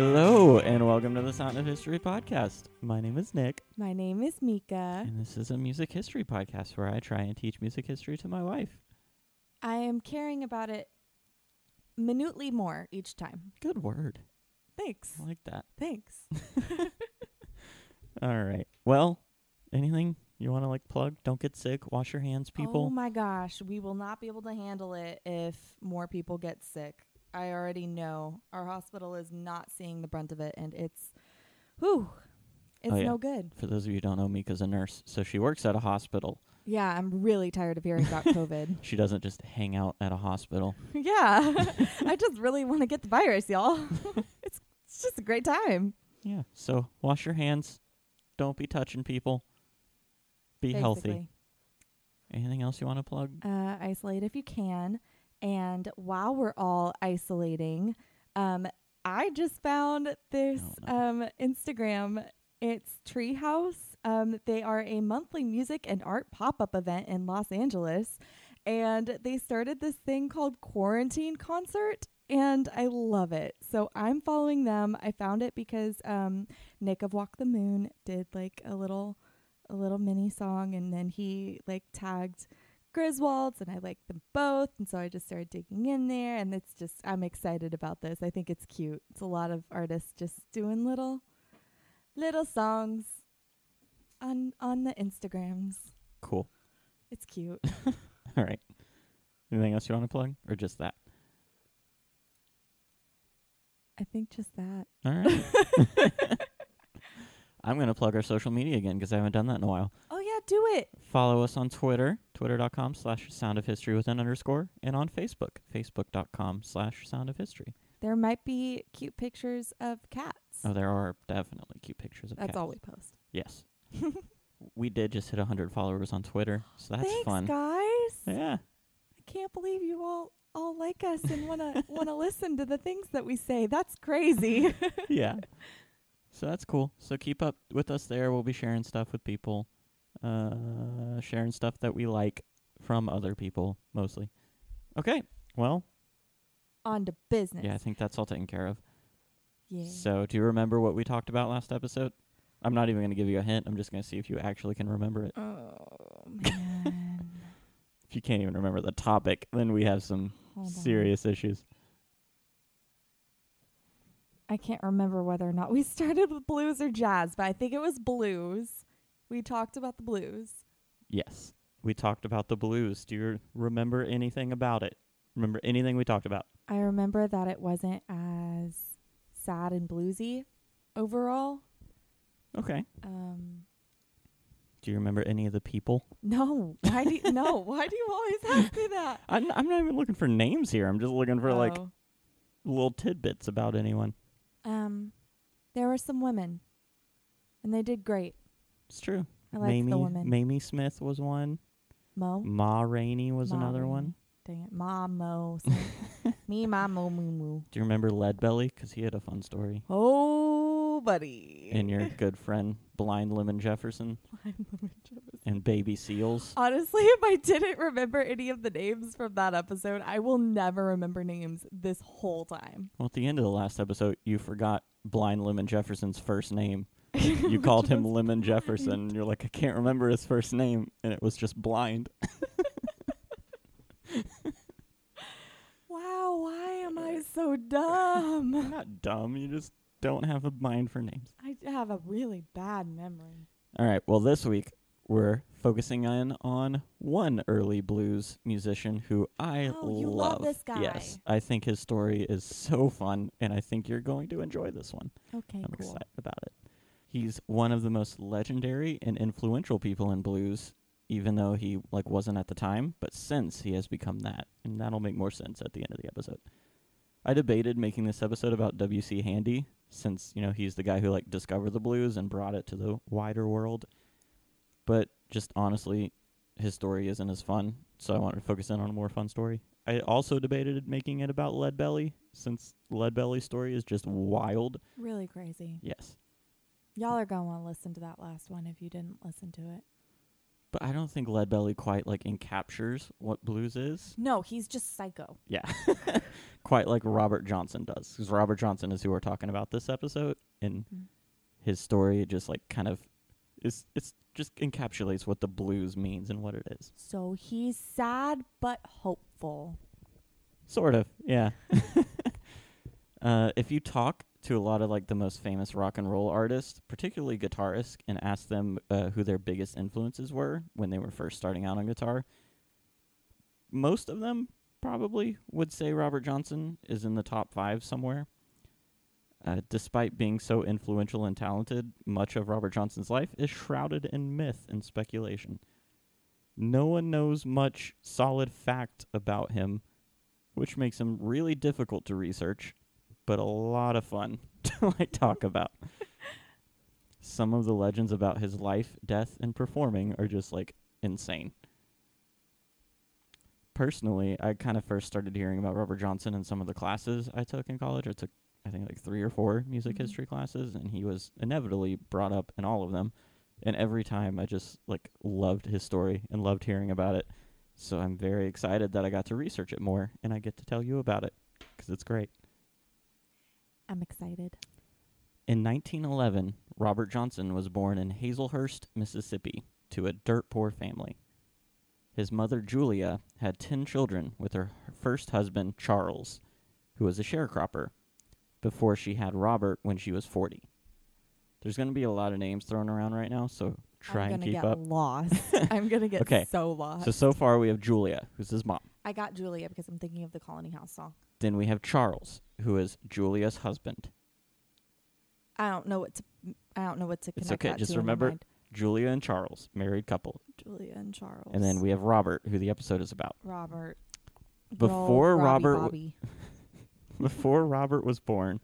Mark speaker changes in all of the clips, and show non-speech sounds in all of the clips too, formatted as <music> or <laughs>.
Speaker 1: Hello, and welcome to the Sound of History podcast. My name is Nick,
Speaker 2: My name is Mika.
Speaker 1: and this is a music history podcast where I try and teach music history to my wife.
Speaker 2: I am caring about it minutely more each time.
Speaker 1: Good word.
Speaker 2: Thanks.
Speaker 1: I like that.
Speaker 2: Thanks. <laughs> <laughs>
Speaker 1: All right. Well, anything you want to like plug? Don't get sick. Wash your hands, people.
Speaker 2: Oh
Speaker 1: people.
Speaker 2: my gosh, we will not be able to handle it if more people get sick. I already know our hospital is not seeing the brunt of it, and it's, whew, it's
Speaker 1: Oh, yeah.
Speaker 2: no good.
Speaker 1: For those of you who don't know, Mika's a nurse, so she works at a hospital.
Speaker 2: Yeah, I'm really tired of hearing about COVID. <laughs>
Speaker 1: She doesn't just hang out at a hospital. <laughs>
Speaker 2: yeah, <laughs> I just really want to get the virus, y'all. it's it's just a great time.
Speaker 1: Yeah. So wash your hands. Don't be touching people. Be healthy. Anything else you want to plug?
Speaker 2: uh, isolate if you can. And while we're all isolating, um, I just found this
Speaker 1: Oh,
Speaker 2: um, Instagram. It's Treehouse. Um, they are a monthly music and art pop up event in Los Angeles. And they started this thing called Quarantine Concert. And I love it. So I'm following them. I found it because um, Nick of Walk the Moon did like a little a little mini song and then he like tagged Griswolds and I like them both and so I just started digging in there and it's just I'm excited about this. I think it's cute. It's a lot of artists just doing little little songs on on the Instagrams.
Speaker 1: Cool.
Speaker 2: It's cute. <laughs>
Speaker 1: All right. Anything else you want to plug, or just that?
Speaker 2: I think just that.
Speaker 1: All right. <laughs> <laughs> I'm going to plug our social media again because I haven't done that in a while.
Speaker 2: Do it.
Speaker 1: Follow us on Twitter, twitter.com slash sound of history with an underscore, and on Facebook, facebook.com slash sound of history.
Speaker 2: There might be cute pictures of cats.
Speaker 1: Oh, there are definitely cute pictures of
Speaker 2: That's
Speaker 1: cats.
Speaker 2: That's all we post.
Speaker 1: Yes. <laughs> we did just hit 100 followers on Twitter, so that's
Speaker 2: Thanks,
Speaker 1: fun.
Speaker 2: guys.
Speaker 1: Yeah.
Speaker 2: I can't believe you all all like us and wanna <laughs> wanna listen to the things that we say. That's crazy. <laughs>
Speaker 1: yeah. So that's cool. So keep up with us there. We'll be sharing stuff with people, uh, sharing stuff that we like from other people mostly. Okay. Well,
Speaker 2: On to business.
Speaker 1: yeah, I think that's all taken care of.
Speaker 2: Yeah.
Speaker 1: So do you remember what we talked about last episode? I'm not even going to give you a hint. I'm just going to see if you actually can remember it.
Speaker 2: Oh man. <laughs>
Speaker 1: If you can't even remember the topic, then we have some
Speaker 2: Hold on.
Speaker 1: serious issues.
Speaker 2: I can't remember whether or not we <laughs> started with blues or jazz, but I think it was blues. We talked about the blues.
Speaker 1: Yes. We talked about the blues. Do you remember anything about it? Remember anything we talked about?
Speaker 2: I remember that it wasn't as sad and bluesy overall.
Speaker 1: Okay.
Speaker 2: Um
Speaker 1: Do you remember any of the people?
Speaker 2: no. Why do you, no, why do you always ask me that? <laughs>
Speaker 1: I'm I'm not even looking for names here. I'm just looking for like
Speaker 2: Oh.
Speaker 1: little tidbits about anyone.
Speaker 2: um there were some women and they did great.
Speaker 1: It's true.
Speaker 2: I like
Speaker 1: Mamie,
Speaker 2: the women.
Speaker 1: Mamie Smith was one.
Speaker 2: Mo.
Speaker 1: Ma Rainey was
Speaker 2: Ma
Speaker 1: another
Speaker 2: Rainey.
Speaker 1: one.
Speaker 2: Dang it. Ma Mo. <laughs> Me, Ma, Mo, Moo, Moo.
Speaker 1: Do you remember Leadbelly? 'Cause he had a fun story.
Speaker 2: Oh, buddy.
Speaker 1: And your good friend Blind Lemon Jefferson. <laughs> Blind Lemon Jefferson and Baby Seals.
Speaker 2: Honestly, if I didn't remember any of the names from that episode, I will never remember names this whole time.
Speaker 1: Well, at the end of the last episode, you forgot Blind Lemon Jefferson's first name. You <laughs> called him Lemon Jefferson. And you're like, I can't remember his first name, and it was just Blind. <laughs>
Speaker 2: Wow, why am I uh, so dumb? <laughs>
Speaker 1: You're not dumb. You just don't have a mind for names.
Speaker 2: I have a really bad memory.
Speaker 1: All right. Well, this week we're focusing in on one early blues musician who I
Speaker 2: Oh, you love this guy.
Speaker 1: Yes, I think his story is so fun, and I think you're going to enjoy this one.
Speaker 2: Okay,
Speaker 1: I'm
Speaker 2: cool.
Speaker 1: excited about it. He's one of the most legendary and influential people in blues, even though he like wasn't at the time. But since he has become that, and that'll make more sense at the end of the episode. I debated making this episode about W.C. Handy, since you know he's the guy who like discovered the blues and brought it to the wider world. But just honestly, his story isn't as fun, so I wanted to focus in on a more fun story. I also debated making it about Leadbelly, since Leadbelly's story is just wild.
Speaker 2: Really crazy.
Speaker 1: Yes.
Speaker 2: Y'all are going to want to listen to that last one if you didn't listen to it.
Speaker 1: but I don't think Leadbelly quite like encaptures what blues is.
Speaker 2: No, he's just psycho.
Speaker 1: Yeah, <laughs> quite like Robert Johnson does, because Robert Johnson is who we're talking about this episode, and
Speaker 2: Mm.
Speaker 1: his story just like kind of is it's just encapsulates what the blues means and what it is.
Speaker 2: So he's sad but hopeful.
Speaker 1: Sort of, yeah. <laughs> uh, if you talk to a lot of like the most famous rock and roll artists, particularly guitarists, and ask them uh, who their biggest influences were when they were first starting out on guitar, most of them probably would say Robert Johnson is in the top five somewhere. Uh, despite being so influential and talented, much of Robert Johnson's life is shrouded in myth and speculation. No one knows much solid fact about him, which makes him really difficult to research, but a lot of fun <laughs> to like talk about. <laughs> Some of the legends about his life, death, and performing are just like insane. Personally, I kind of first started hearing about Robert Johnson in some of the classes I took in college. I took, I think, like three or four music
Speaker 2: Mhm.
Speaker 1: history classes, and he was inevitably brought up in all of them. And every time I just like loved his story and loved hearing about it. So I'm very excited that I got to research it more and I get to tell you about it because it's great.
Speaker 2: I'm excited.
Speaker 1: In 1911, Robert Johnson was born in Hazlehurst, Mississippi, to a dirt poor family. His mother, Julia, had 10 children with her first husband, Charles, who was a sharecropper, before she had Robert when she was 40. There's going to be a lot of names thrown around right now, so try
Speaker 2: I'm
Speaker 1: and
Speaker 2: gonna get lost. <laughs> I'm gonna get
Speaker 1: Okay.
Speaker 2: so lost.
Speaker 1: So, so far we have Julia, who's his mom.
Speaker 2: I got Julia because I'm thinking of the Colony House song.
Speaker 1: Then we have Charles, who is Julia's husband.
Speaker 2: I don't know what to. I don't know what to connect.
Speaker 1: It's
Speaker 2: okay,
Speaker 1: just
Speaker 2: to
Speaker 1: remember- Julia and Charles, married couple.
Speaker 2: Julia and Charles.
Speaker 1: And then we have Robert, who the episode is about.
Speaker 2: Robert.
Speaker 1: Before
Speaker 2: Robbie
Speaker 1: Robert w- <laughs> Before Robert was born,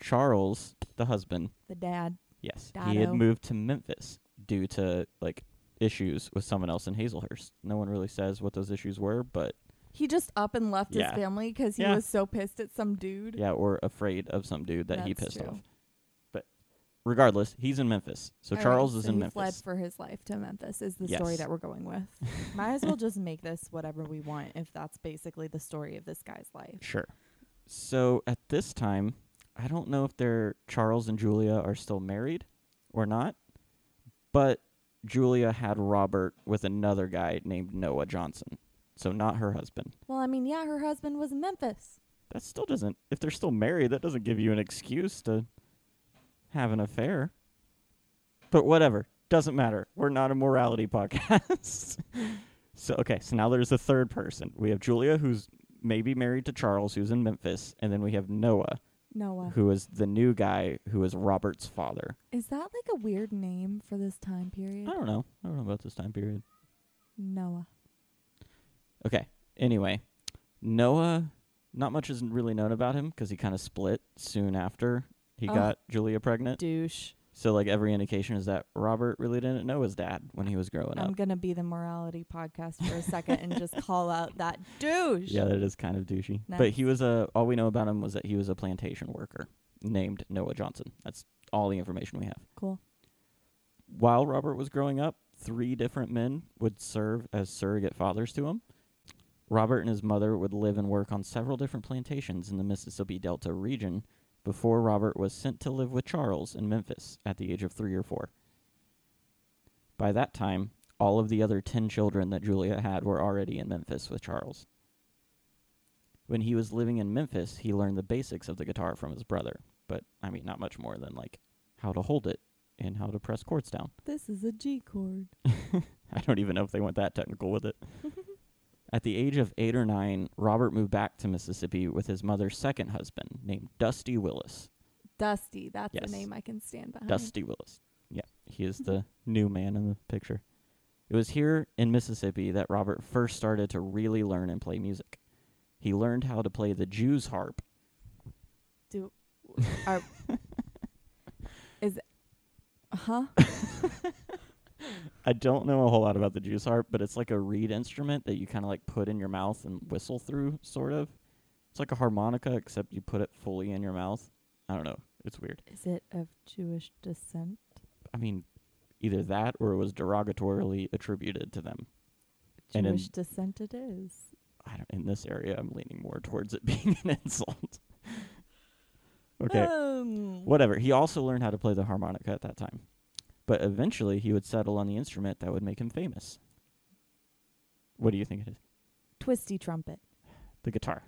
Speaker 1: Charles, the husband,
Speaker 2: the dad.
Speaker 1: yes, he had moved to Memphis due to like issues with someone else in Hazlehurst. No one really says what those issues were, but
Speaker 2: He just up and left
Speaker 1: Yeah.
Speaker 2: his family because he
Speaker 1: Yeah.
Speaker 2: was so pissed at some dude.
Speaker 1: yeah, or afraid of some dude that he
Speaker 2: That's
Speaker 1: pissed
Speaker 2: true.
Speaker 1: off. But regardless, he's in Memphis. So
Speaker 2: All right,
Speaker 1: Charles is
Speaker 2: so
Speaker 1: in
Speaker 2: he
Speaker 1: Memphis.
Speaker 2: fled for his life to Memphis. Is the story
Speaker 1: Yes.
Speaker 2: that we're going with? <laughs> Might as well just make this whatever we want if that's basically the story of this guy's life.
Speaker 1: Sure. So at this time, I don't know if they're Charles and Julia are still married or not, but Julia had Robert with another guy named Noah Johnson. So not her husband.
Speaker 2: Well, I mean, yeah, her husband was in Memphis.
Speaker 1: That still doesn't if they're still married, that doesn't give you an excuse to have an affair. But whatever. Doesn't matter. We're not a morality <laughs> podcast. so okay, so now there's a third person. We have Julia who's maybe married to Charles who's in Memphis, and then we have Noah
Speaker 2: Noah.
Speaker 1: who is the new guy who is Robert's father.
Speaker 2: Is that like a weird name for this time period?
Speaker 1: I don't know. I don't know about this time period.
Speaker 2: Noah.
Speaker 1: Okay. Anyway, Noah, not much is really known about him because he kind of split soon after he
Speaker 2: Oh.
Speaker 1: got Julia pregnant.
Speaker 2: Douche.
Speaker 1: So like every indication is that Robert really didn't know his dad when he was growing up.
Speaker 2: I'm
Speaker 1: up.
Speaker 2: gonna be the morality podcast for a second and just <laughs> call out that douche.
Speaker 1: Yeah, that is kind of douchey. But he was a. All we know about him was that he was a plantation worker named Noah Johnson. That's all the information we have.
Speaker 2: Cool.
Speaker 1: While Robert was growing up, three different men would serve as surrogate fathers to him. Robert and his mother would live and work on several different plantations in the Mississippi Delta region before Robert was sent to live with Charles in Memphis at the age of three or four. By that time, all of the other ten children that Julia had were already in Memphis with Charles. When he was living in Memphis, he learned the basics of the guitar from his brother, but I mean, not much more than like how to hold it and how to press chords down.
Speaker 2: This is a G chord. <laughs>
Speaker 1: I don't even know if they went that technical with it. <laughs> At the age of eight or nine, Robert moved back to Mississippi with his mother's second husband, named Dusty Willis.
Speaker 2: Dusty. That's
Speaker 1: Yes.
Speaker 2: a name I can stand behind.
Speaker 1: Dusty Willis. Yeah, he is the <laughs> new man in the picture. It was here in Mississippi that Robert first started to really learn and play music. He learned how to play the Jew's harp.
Speaker 2: Do. <laughs> Are, is. Huh? <laughs> <laughs>
Speaker 1: I don't know a whole lot about the Jew's harp, but it's like a reed instrument that you kind of like put in your mouth and whistle through, sort of. It's like a harmonica, except you put it fully in your mouth. I don't know. It's weird.
Speaker 2: Is it of Jewish descent?
Speaker 1: I mean, Either that or it was derogatorily attributed to them. And
Speaker 2: Jewish descent it is.
Speaker 1: I don't, in this area, I'm leaning more towards it <laughs> being an insult. <laughs> okay,
Speaker 2: Um,
Speaker 1: whatever. He also learned how to play the harmonica at that time. But eventually, he would settle on the instrument that would make him famous. What do you think it is?
Speaker 2: Twisty trumpet.
Speaker 1: The guitar,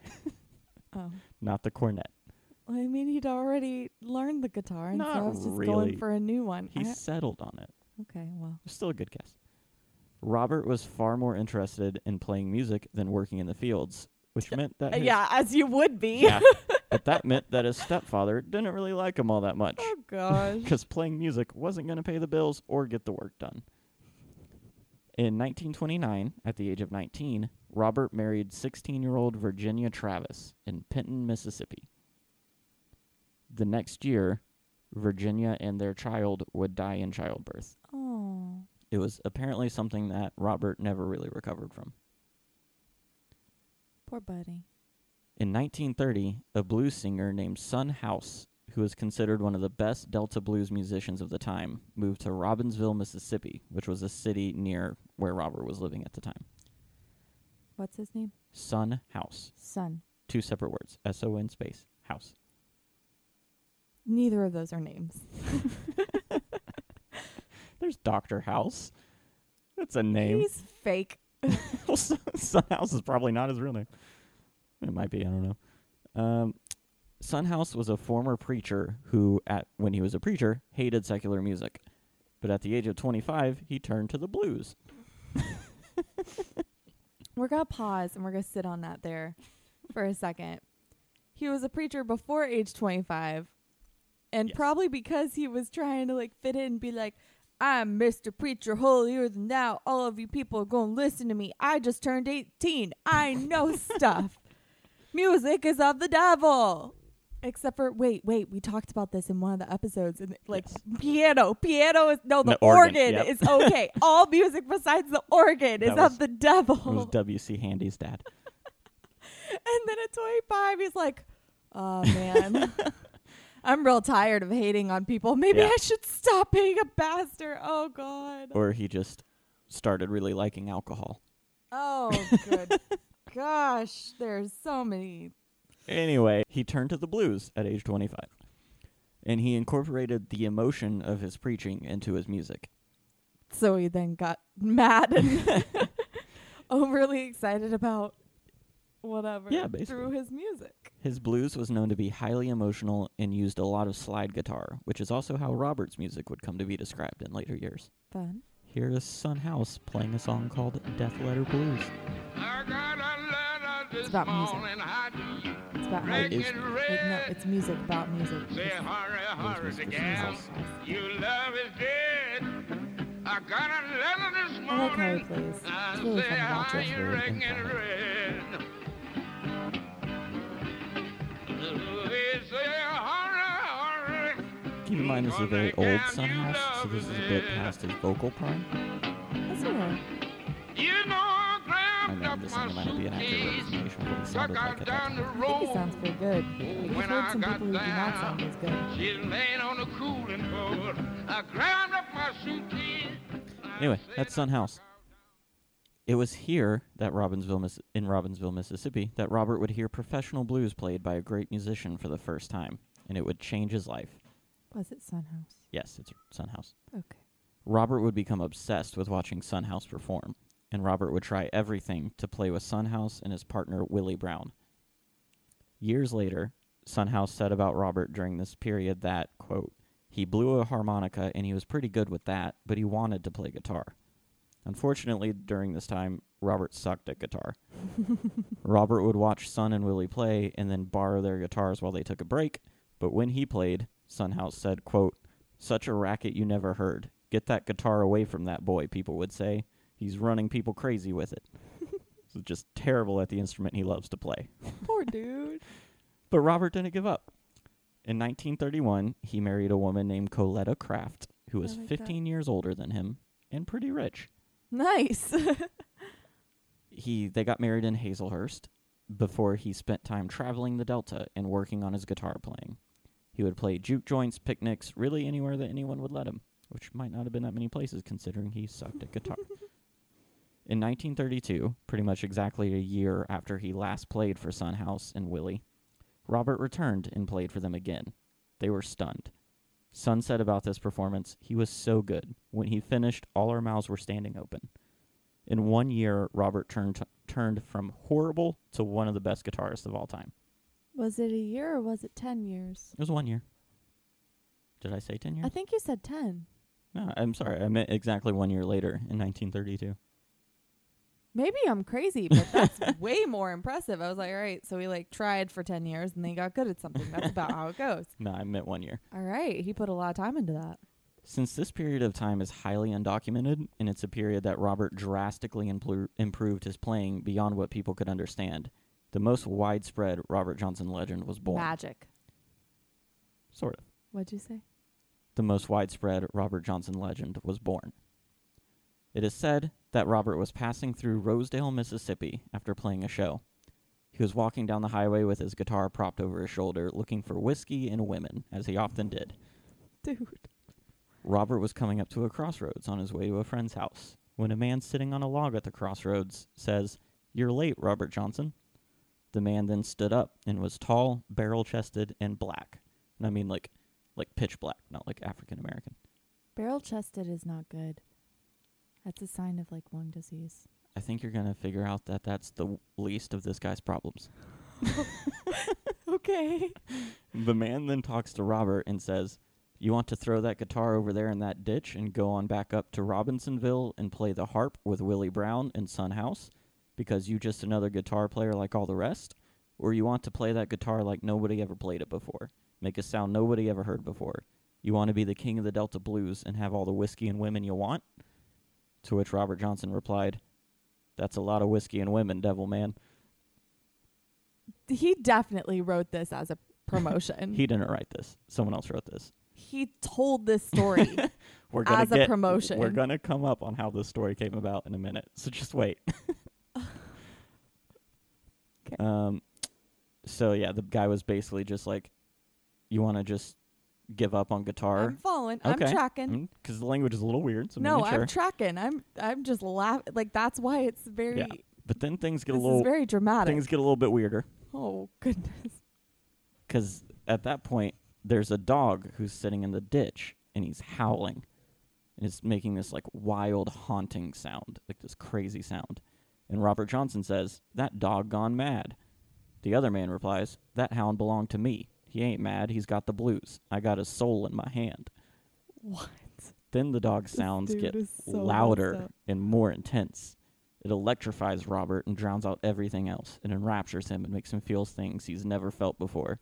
Speaker 1: <laughs>
Speaker 2: Oh.
Speaker 1: not the cornet.
Speaker 2: Well, I mean, he'd already learned the guitar, and so I was just
Speaker 1: really.
Speaker 2: going for a new one.
Speaker 1: He
Speaker 2: I-
Speaker 1: settled on it.
Speaker 2: okay, well,
Speaker 1: Still a good guess. Robert was far more interested in playing music than working in the fields, which meant that
Speaker 2: Uh, yeah, as you would be.
Speaker 1: yeah, <laughs> but that meant that his stepfather didn't really like him all that much
Speaker 2: oh gosh. <laughs>
Speaker 1: because playing music wasn't going to pay the bills or get the work done. In 1929, at the age of 19, Robert married 16-year-old Virginia Travis in Penton, Mississippi. The next year, Virginia and their child would die in childbirth.
Speaker 2: oh,
Speaker 1: It was apparently something that Robert never really recovered from.
Speaker 2: poor buddy.
Speaker 1: In 1930, a blues singer named Son House, who was considered one of the best Delta blues musicians of the time, moved to Robbinsville, Mississippi, which was a city near where Robert was living at the time.
Speaker 2: What's his name?
Speaker 1: Son House.
Speaker 2: Son.
Speaker 1: Two separate words. S O N space. House.
Speaker 2: Neither of those are names. <laughs>
Speaker 1: There's Dr. House. That's a name.
Speaker 2: He's fake. <laughs>
Speaker 1: well, Son House is probably not his real name. It might be. I don't know. Um, Son House was a former preacher who, at when he was a preacher, hated secular music, but at the age of 25, he turned to the blues. <laughs>
Speaker 2: We're gonna pause and we're gonna sit on that there for a second. He was a preacher before age 25, and
Speaker 1: Yes.
Speaker 2: probably because he was trying to like fit in and be like, "I'm Mr. Preacher holier than thou. All of you people are gonna listen to me. I just turned 18. I know <laughs> stuff. Music is of the devil." Except for wait, wait, we talked about this in one of the episodes, and like
Speaker 1: Yes.
Speaker 2: piano, piano is no the,
Speaker 1: The organ,
Speaker 2: organ,
Speaker 1: yep.
Speaker 2: is okay. <laughs> All music besides the organ is
Speaker 1: was-
Speaker 2: of the devil.
Speaker 1: It was W.C. Handy's dad. <laughs>
Speaker 2: And then at 25, he's like, oh, man. <laughs> I'm real tired of hating on people. Maybe
Speaker 1: Yeah.
Speaker 2: I should stop being a bastard. Oh, God.
Speaker 1: Or he just started really liking alcohol.
Speaker 2: Oh, good. Gosh, there's so many.
Speaker 1: Anyway, he turned to the blues at age 25. And he incorporated the emotion of his preaching into his music.
Speaker 2: So he then got mad and <laughs> oh, overly excited about whatever
Speaker 1: Yeah, basically.
Speaker 2: through his music.
Speaker 1: His blues was known to be highly emotional and used a lot of slide guitar, which is also how Robert's music would come to be described in later years.
Speaker 2: Fun.
Speaker 1: Here is Son House playing a song called Death Letter Blues.
Speaker 2: It's about music. It's about how
Speaker 1: It
Speaker 2: you.
Speaker 1: is
Speaker 2: Wait, no, it's music about music.
Speaker 3: Say
Speaker 2: It's-
Speaker 3: hurry, hurry,
Speaker 1: music for
Speaker 3: gal.
Speaker 1: Jesus.
Speaker 3: Love is dead. I got a letter this
Speaker 2: I like how he plays. It's really
Speaker 3: say,
Speaker 2: fun to watch
Speaker 3: are
Speaker 2: it.
Speaker 3: you
Speaker 1: Very
Speaker 3: ringing
Speaker 1: influential.
Speaker 3: red? They say, hurry, hurry.
Speaker 1: Keep in mind this is a very old Son House, so this is a bit past his vocal prime.
Speaker 2: That's okay.
Speaker 3: You know, I
Speaker 1: I
Speaker 3: grabbed
Speaker 1: know
Speaker 3: up
Speaker 1: this
Speaker 3: my
Speaker 1: might be an accurate representation of what he sounded like at that time.
Speaker 2: I think he sounds pretty good. We've
Speaker 3: When
Speaker 2: heard some people who do not sound as good.
Speaker 3: She's laying on the cooling board. I grabbed up my suitcase.
Speaker 1: Anyway, that's Son House. It was here that Robbinsville, Miss- in Robbinsville, Mississippi, that Robert would hear professional blues played by a great musician for the first time, and it would change his life.
Speaker 2: Was it Son House?
Speaker 1: Yes, it's Son House.
Speaker 2: Okay.
Speaker 1: Robert would become obsessed with watching Son House perform, and Robert would try everything to play with Son House and his partner Willie Brown. Years later, Son House said about Robert during this period that, quote, he blew a harmonica and he was pretty good with that, but he wanted to play guitar. Unfortunately, during this time, Robert sucked at guitar. <laughs> Robert would watch Son and Willie play and then borrow their guitars while they took a break, but when he played, Son House said, quote, such a racket you never heard. Get that guitar away from that boy, people would say. He's running people crazy with it. <laughs> so just terrible at the instrument he loves to play. <laughs>
Speaker 2: Poor dude. <laughs>
Speaker 1: But Robert didn't give up. In 1931, he married a woman named Calletta Craft, who was
Speaker 2: like that.
Speaker 1: 15 years older than him and pretty rich.
Speaker 2: Nice.
Speaker 1: He they got married in Hazlehurst before he spent time traveling the Delta and working on his guitar playing. He would play juke joints, picnics, really anywhere that anyone would let him, which might not have been that many places considering he sucked at guitar. In 1932, pretty much exactly a year after he last played for Son House and Willie, Robert returned and played for them again. They were stunned. Son said about this performance, he was so good. When he finished, all our mouths were standing open. In one year, Robert turned turned from horrible to one of the best guitarists of all time.
Speaker 2: Was it a year or was it 10 years?
Speaker 1: It was one year. Did I say 10 years?
Speaker 2: I think you said 10.
Speaker 1: no, I'm sorry. I meant exactly one year later in 1932.
Speaker 2: Maybe I'm crazy, but that's <laughs> way more impressive. I was like, all right, so he like tried for 10 years and then he got good at something. That's about how it goes. <laughs>
Speaker 1: No, I meant one year.
Speaker 2: All right, he put a lot of time into that.
Speaker 1: Since this period of time is highly undocumented, and it's a period that Robert drastically implu- improved his playing beyond what people could understand, the most widespread Robert Johnson legend was born.
Speaker 2: Magic.
Speaker 1: Sort of.
Speaker 2: What'd you say?
Speaker 1: The most widespread Robert Johnson legend was born. It is said that Robert was passing through Rosedale, Mississippi after playing a show. He was walking down the highway with his guitar propped over his shoulder, looking for whiskey and women, as he often did.
Speaker 2: Dude.
Speaker 1: Robert was coming up to a crossroads on his way to a friend's house when a man sitting on a log at the crossroads says, You're late, Robert Johnson. The man then stood up and was tall, barrel chested, and black. And I mean like like pitch black, not like African American.
Speaker 2: Barrel chested is not good. That's a sign of like lung disease.
Speaker 1: I think you're going to figure out that that's the w- least of this guy's problems. <laughs>
Speaker 2: Okay.
Speaker 1: The man then talks to Robert and says, You want to throw that guitar over there in that ditch and go on back up to Robinsonville and play the harp with Willie Brown and Son House because you just another guitar player like all the rest? Or you want to play that guitar like nobody ever played it before? Make a sound nobody ever heard before? You want to be the king of the Delta Blues and have all the whiskey and women you want? To which Robert Johnson replied, That's a lot of whiskey and women, devil man.
Speaker 2: He definitely wrote this as a promotion. <laughs>
Speaker 1: He didn't write this. Someone else wrote this.
Speaker 2: he told this story. <laughs>
Speaker 1: We're gonna
Speaker 2: As a promotion.
Speaker 1: We're gonna come up on how this story came about in a minute. So just wait. <laughs> Um. So yeah, the guy was basically just like, "You want to just give up on guitar?"
Speaker 2: I'm following. I'm
Speaker 1: Okay.
Speaker 2: tracking.
Speaker 1: Mm, because the language is a little weird. So
Speaker 2: no,
Speaker 1: sure.
Speaker 2: I'm tracking. I'm I'm just laughing. Like that's why it's very.
Speaker 1: Yeah, but then things get a little
Speaker 2: very dramatic.
Speaker 1: things get a little bit weirder.
Speaker 2: oh goodness.
Speaker 1: Because at that point, there's a dog who's sitting in the ditch and he's howling. And it's making this like wild, haunting sound, like this crazy sound. And Robert Johnson says, That dog gone mad. The other man replies, That hound belonged to me. He ain't mad, he's got the blues. I got his soul in my hand.
Speaker 2: What?
Speaker 1: Then the dog sounds get
Speaker 2: so
Speaker 1: louder and more intense. It electrifies Robert and drowns out everything else. It enraptures him and makes him feel things he's never felt before.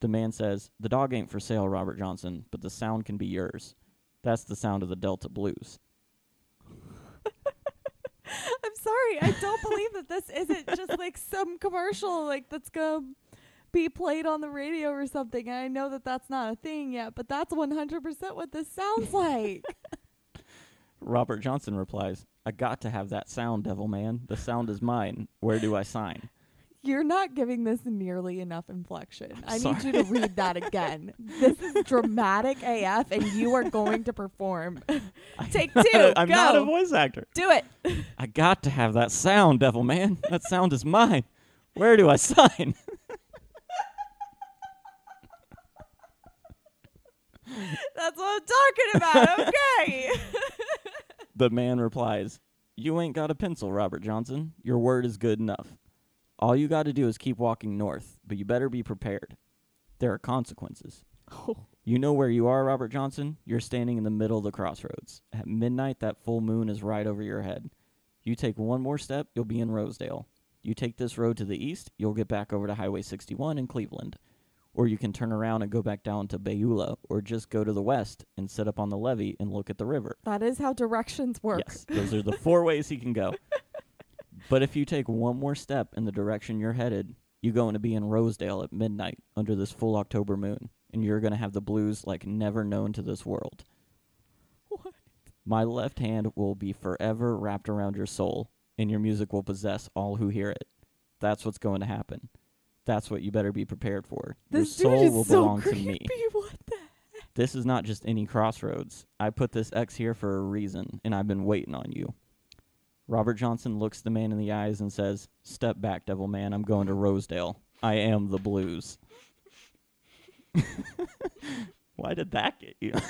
Speaker 1: The man says, The dog ain't for sale, Robert Johnson, but the sound can be yours. That's the sound of the Delta Blues. <laughs>
Speaker 2: I'm sorry. I don't believe that this isn't just like some commercial like that's gonna be played on the radio or something. I know that that's not a thing yet, but that's 100% what this sounds like. <laughs>
Speaker 1: Robert Johnson replies, I got to have that sound, devil man. The sound is mine. Where do I sign?
Speaker 2: You're not giving this nearly enough inflection. I need
Speaker 1: sorry.
Speaker 2: you to read that <laughs> again. This is dramatic AF, and you are going to perform. <laughs> Take two.
Speaker 1: I'm
Speaker 2: go.
Speaker 1: not a voice actor.
Speaker 2: Do it.
Speaker 1: I got to have that sound, devil man. That sound is mine. Where do I sign?
Speaker 2: That's what I'm talking about. Okay. <laughs>
Speaker 1: The man replies, You ain't got a pencil, Robert Johnson. Your word is good enough. All you got to do is keep walking north, but you better be prepared. There are consequences. <laughs> You know where you are, Robert Johnson? You're standing in the middle of the crossroads. At midnight, that full moon is right over your head. You take one more step, you'll be in Rosedale. You take this road to the east, you'll get back over to Highway 61 in Cleveland. Or you can turn around and go back down to Beulah, or just go to the west and sit up on the levee and look at the river.
Speaker 2: that is how directions work.
Speaker 1: Yes, those are the four ways he can go. <laughs> But if you take one more step in the direction you're headed, you're going to be in Rosedale at midnight under this full October moon, and you're going to have the blues like never known to this world.
Speaker 2: What?
Speaker 1: My left hand will be forever wrapped around your soul, and your music will possess all who hear it. That's what's going to happen. That's what you better be prepared for.
Speaker 2: This
Speaker 1: your soul will
Speaker 2: so
Speaker 1: belong
Speaker 2: creepy.
Speaker 1: to me. <laughs>
Speaker 2: What the?
Speaker 1: This is not just any crossroads. I put this X here for a reason, and I've been waiting on you. Robert Johnson looks the man in the eyes and says, Step back, devil man. I'm going to Rosedale. I am the blues. <laughs> Why did that get you? <laughs>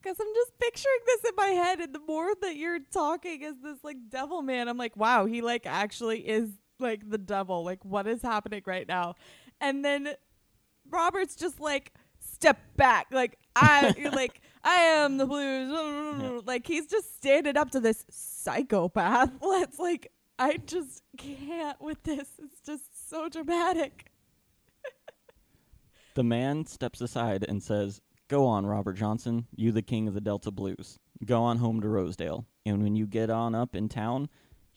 Speaker 2: Because I'm just picturing this in my head, and the more that you're talking as this like devil man, I'm like, wow, he like actually is like the devil. Like, what is happening right now? And then Robert's just like, step back, like I you're <laughs> like I am the blues. Like he's just standing up to this psychopath. <laughs> Let's like I just can't with this. It's just so dramatic. <laughs>
Speaker 1: the man steps aside and says, Go on, Robert Johnson, you the king of the Delta Blues. Go on home to Rosedale. And when you get on up in town,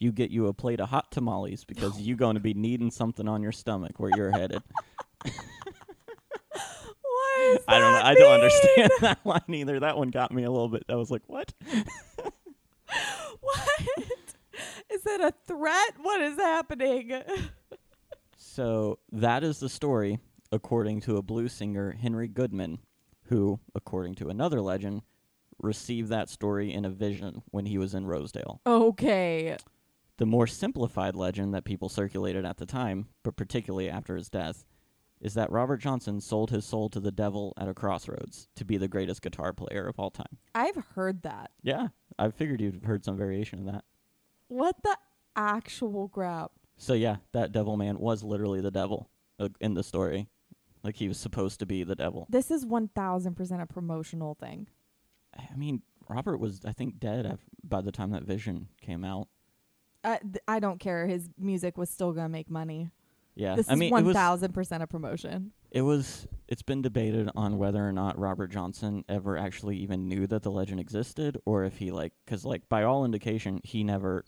Speaker 1: you get you a plate of hot tamales because you going to be needing something on your stomach where you're headed.
Speaker 2: What
Speaker 1: I don't
Speaker 2: that
Speaker 1: I don't understand <laughs> that line either. That one got me a little bit. I was like, what? <laughs>
Speaker 2: What? Is that a threat? What is happening?
Speaker 1: So that is the story, according to a blues singer, Henry Goodman, who, according to another legend, received that story in a vision when he was in Rosedale.
Speaker 2: Okay.
Speaker 1: The more simplified legend that people circulated at the time, but particularly after his death, is that Robert Johnson sold his soul to the devil at a crossroads to be the greatest guitar player of all time.
Speaker 2: I've heard that.
Speaker 1: Yeah, I figured you'd heard some variation of that.
Speaker 2: What the actual crap?
Speaker 1: So yeah, that devil man was literally the devil uh, in the story. Like he was supposed to be the devil.
Speaker 2: This is 1000% a promotional thing.
Speaker 1: I mean, Robert was I think dead af- by the time that vision came out.
Speaker 2: Uh, th- I don't care. His music was still going to make money.
Speaker 1: Yeah,
Speaker 2: This
Speaker 1: I
Speaker 2: is
Speaker 1: mean,
Speaker 2: 1000% a promotion.
Speaker 1: it was it's been debated on whether or not Robert Johnson ever actually even knew that the legend existed, or if he like because like by all indication he never,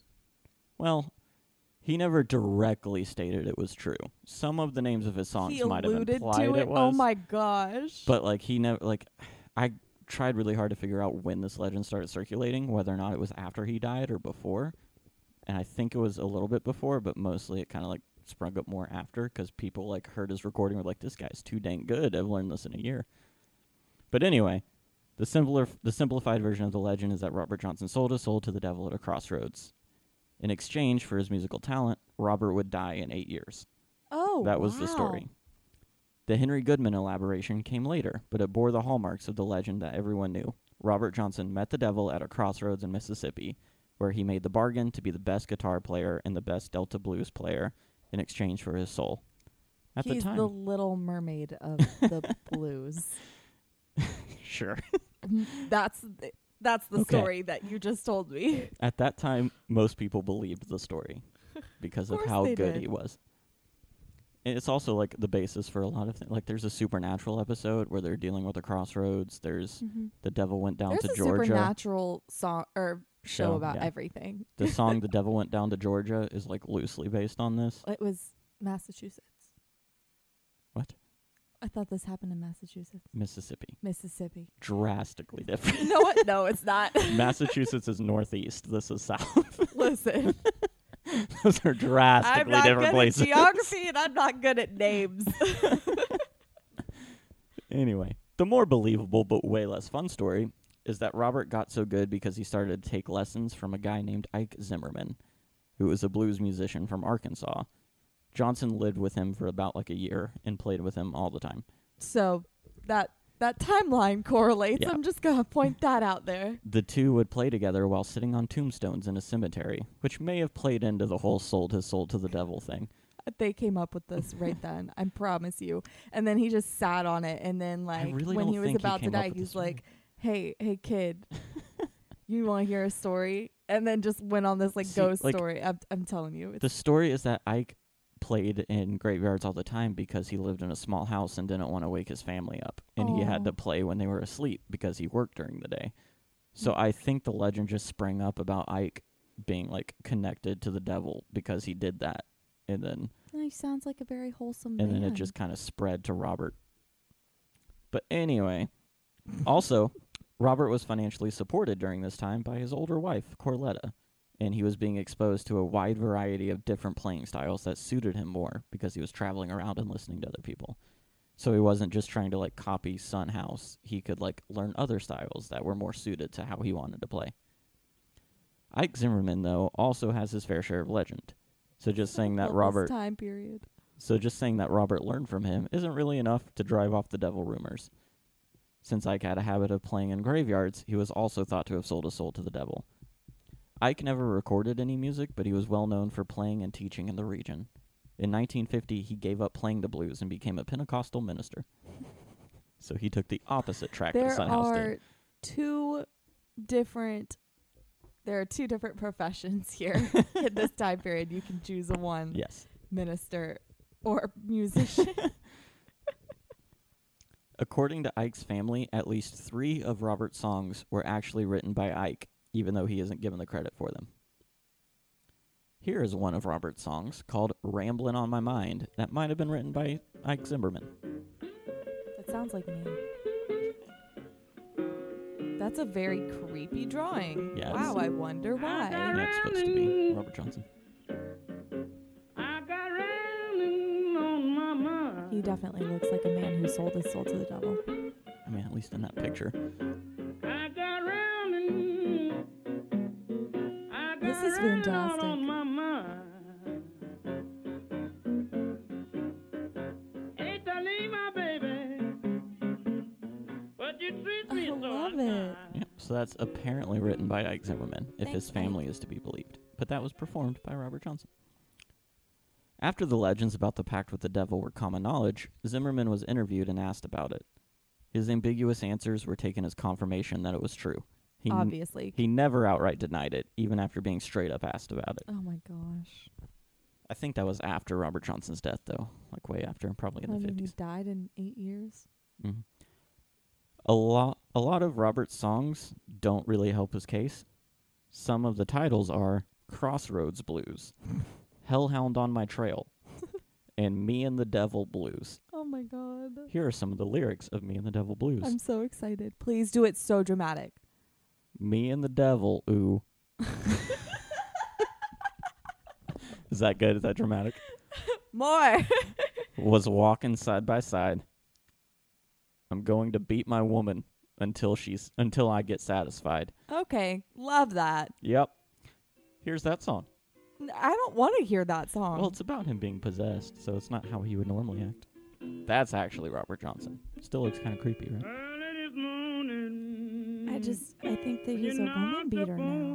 Speaker 1: well, he never directly stated it was true. Some of the names of his songs
Speaker 2: he
Speaker 1: might have implied
Speaker 2: to it.
Speaker 1: it was.
Speaker 2: Oh my gosh.
Speaker 1: But like he never like I tried really hard to figure out when this legend started circulating, whether or not it was after he died or before. And I think it was a little bit before, but mostly it kind of like sprung up more after because people like heard his recording were like, "This guy's too dang good. I've learned this in a year." But anyway, the simpler, the simplified version of the legend is that Robert Johnson sold his soul to the devil at a crossroads. In exchange for his musical talent, Robert would die in eight years.
Speaker 2: oh,
Speaker 1: That was the story. The Henry Goodman elaboration came later, but it bore the hallmarks of the legend that everyone knew. Robert Johnson met the devil at a crossroads in Mississippi, where he made the bargain to be the best guitar player and the best Delta blues player in exchange for his soul. At
Speaker 2: He's
Speaker 1: the time,
Speaker 2: the little mermaid of the <laughs> blues.
Speaker 1: sure. <laughs>
Speaker 2: That's th- that's the
Speaker 1: Okay.
Speaker 2: story that you just told me.
Speaker 1: At that time, most people believed the story because
Speaker 2: Of
Speaker 1: of, how good
Speaker 2: did.
Speaker 1: he was. And it's also like the basis for a lot of things. Like there's a supernatural episode where they're dealing with a crossroads. There's mm-hmm. the devil went down
Speaker 2: There's
Speaker 1: to
Speaker 2: a
Speaker 1: Georgia.
Speaker 2: supernatural song or show,
Speaker 1: Show,
Speaker 2: about
Speaker 1: yeah.
Speaker 2: everything.
Speaker 1: the song "The <laughs> Devil Went Down to Georgia" is like loosely based on this.
Speaker 2: It was Massachusetts.
Speaker 1: What?
Speaker 2: I thought this happened in Massachusetts,
Speaker 1: Mississippi,
Speaker 2: Mississippi.
Speaker 1: drastically different.
Speaker 2: You know what? No, it's not. <laughs>
Speaker 1: Massachusetts is northeast. This is south. <laughs>
Speaker 2: Listen,
Speaker 1: Those are
Speaker 2: I'm
Speaker 1: drastically
Speaker 2: not
Speaker 1: different
Speaker 2: good
Speaker 1: places.
Speaker 2: at geography and I'm not good at names.
Speaker 1: Anyway, the more believable but way less fun story is that Robert got so good because he started to take lessons from a guy named Ike Zimmerman, who was a blues musician from Arkansas. Johnson lived with him for about like a year and played with him all the time.
Speaker 2: so that that timeline correlates.
Speaker 1: Yeah.
Speaker 2: I'm just gonna point that out there. <laughs>
Speaker 1: The two would play together while sitting on tombstones in a cemetery, which may have played into the whole sold his soul to the devil thing.
Speaker 2: Uh, they came up with this right <laughs> then. I promise you. And then he just sat on it. And then like
Speaker 1: really
Speaker 2: when he was
Speaker 1: think he
Speaker 2: about to die, he's like. "Hey, hey, kid, you want to hear a story?" And then just went on this like
Speaker 1: See,
Speaker 2: ghost
Speaker 1: like,
Speaker 2: story. I'm, I'm telling you,
Speaker 1: The story is that Ike played in graveyards all the time because he lived in a small house and didn't want to wake his family up. And he had to play when they were asleep because he worked during the day. So mm. I think the legend just sprang up about Ike being like connected to the devil because he did that. And then
Speaker 2: he sounds like a very wholesome
Speaker 1: and then it just kind of spread to Robert. But anyway, also Robert was financially supported during this time by his older wife, Corletta, and he was being exposed to a wide variety of different playing styles that suited him more because he was traveling around and listening to other people. So he wasn't just trying to like copy Son House. He could like learn other styles that were more suited to how he wanted to play. Ike Zimmerman though also has his fair share of legend. So just <laughs> saying that Robert
Speaker 2: time period.
Speaker 1: so just saying that Robert learned from him isn't really enough to drive off the devil rumors. Since Ike had a habit of playing in graveyards, he was also thought to have sold his soul to the devil. Ike never recorded any music, but he was well known for playing and teaching in the region. In 1950, he gave up playing the blues and became a Pentecostal minister. so he took the opposite track
Speaker 2: There
Speaker 1: Son House
Speaker 2: are
Speaker 1: did.
Speaker 2: two different. There are two different professions here <laughs> in this time period. You can choose one
Speaker 1: Yes.
Speaker 2: minister or musician. <laughs>
Speaker 1: According to Ike's family, at least three of Robert's songs were actually written by Ike, even though he isn't given the credit for them. Here is one of Robert's songs called Ramblin' on My Mind that might have been written by Ike Zimmerman.
Speaker 2: that sounds like me. That's a very creepy drawing.
Speaker 1: Yeah,
Speaker 2: Wow, I wonder why.
Speaker 1: Yeah, it's supposed to be Robert Johnson.
Speaker 2: He definitely looks like a man who sold his soul to the devil.
Speaker 1: I mean, at least in that picture.
Speaker 3: I got rambling. I
Speaker 2: This is
Speaker 3: rambling
Speaker 2: fantastic.
Speaker 3: on my mind. Hate to leave my baby, but you treat me
Speaker 2: I
Speaker 3: so
Speaker 2: love it.
Speaker 3: unkind.
Speaker 1: Yep, so that's apparently written by Ike Zimmerman, if his
Speaker 2: Thanks,
Speaker 1: family is to be believed. But that was performed by Robert Johnson. After the legends about the pact with the devil were common knowledge, Zimmerman was interviewed and asked about it. His ambiguous answers were taken as confirmation that it was true. He, n-
Speaker 2: Obviously.
Speaker 1: he never outright denied it, even after being straight up asked about it.
Speaker 2: oh my gosh.
Speaker 1: I think that was after Robert Johnson's death, though, like way after, probably in
Speaker 2: I
Speaker 1: the
Speaker 2: mean, he
Speaker 1: 50s.
Speaker 2: died in eight years.
Speaker 1: Mhm. A lot, a lot of Robert's songs don't really help his case. Some of the titles are "Crossroads Blues," <laughs> "Hellhound on My Trail," <laughs> and "Me and the Devil Blues."
Speaker 2: Oh my god.
Speaker 1: Here are some of the lyrics of "Me and the Devil Blues."
Speaker 2: I'm so excited. Please do it so dramatic.
Speaker 1: Me and the devil, ooh. <laughs> Is that good? Is that dramatic?
Speaker 2: More. <laughs>
Speaker 1: Was walking side by side. I'm going to beat my woman until she's until I get satisfied.
Speaker 2: okay. Love that.
Speaker 1: Yep. Here's that song.
Speaker 2: N- I don't want to hear that song.
Speaker 1: Well, it's about him being possessed, so it's not how he would normally act. That's actually Robert Johnson. Still looks kind of creepy, right?
Speaker 3: Early this morning,
Speaker 2: I just I think that he's a woman beater now.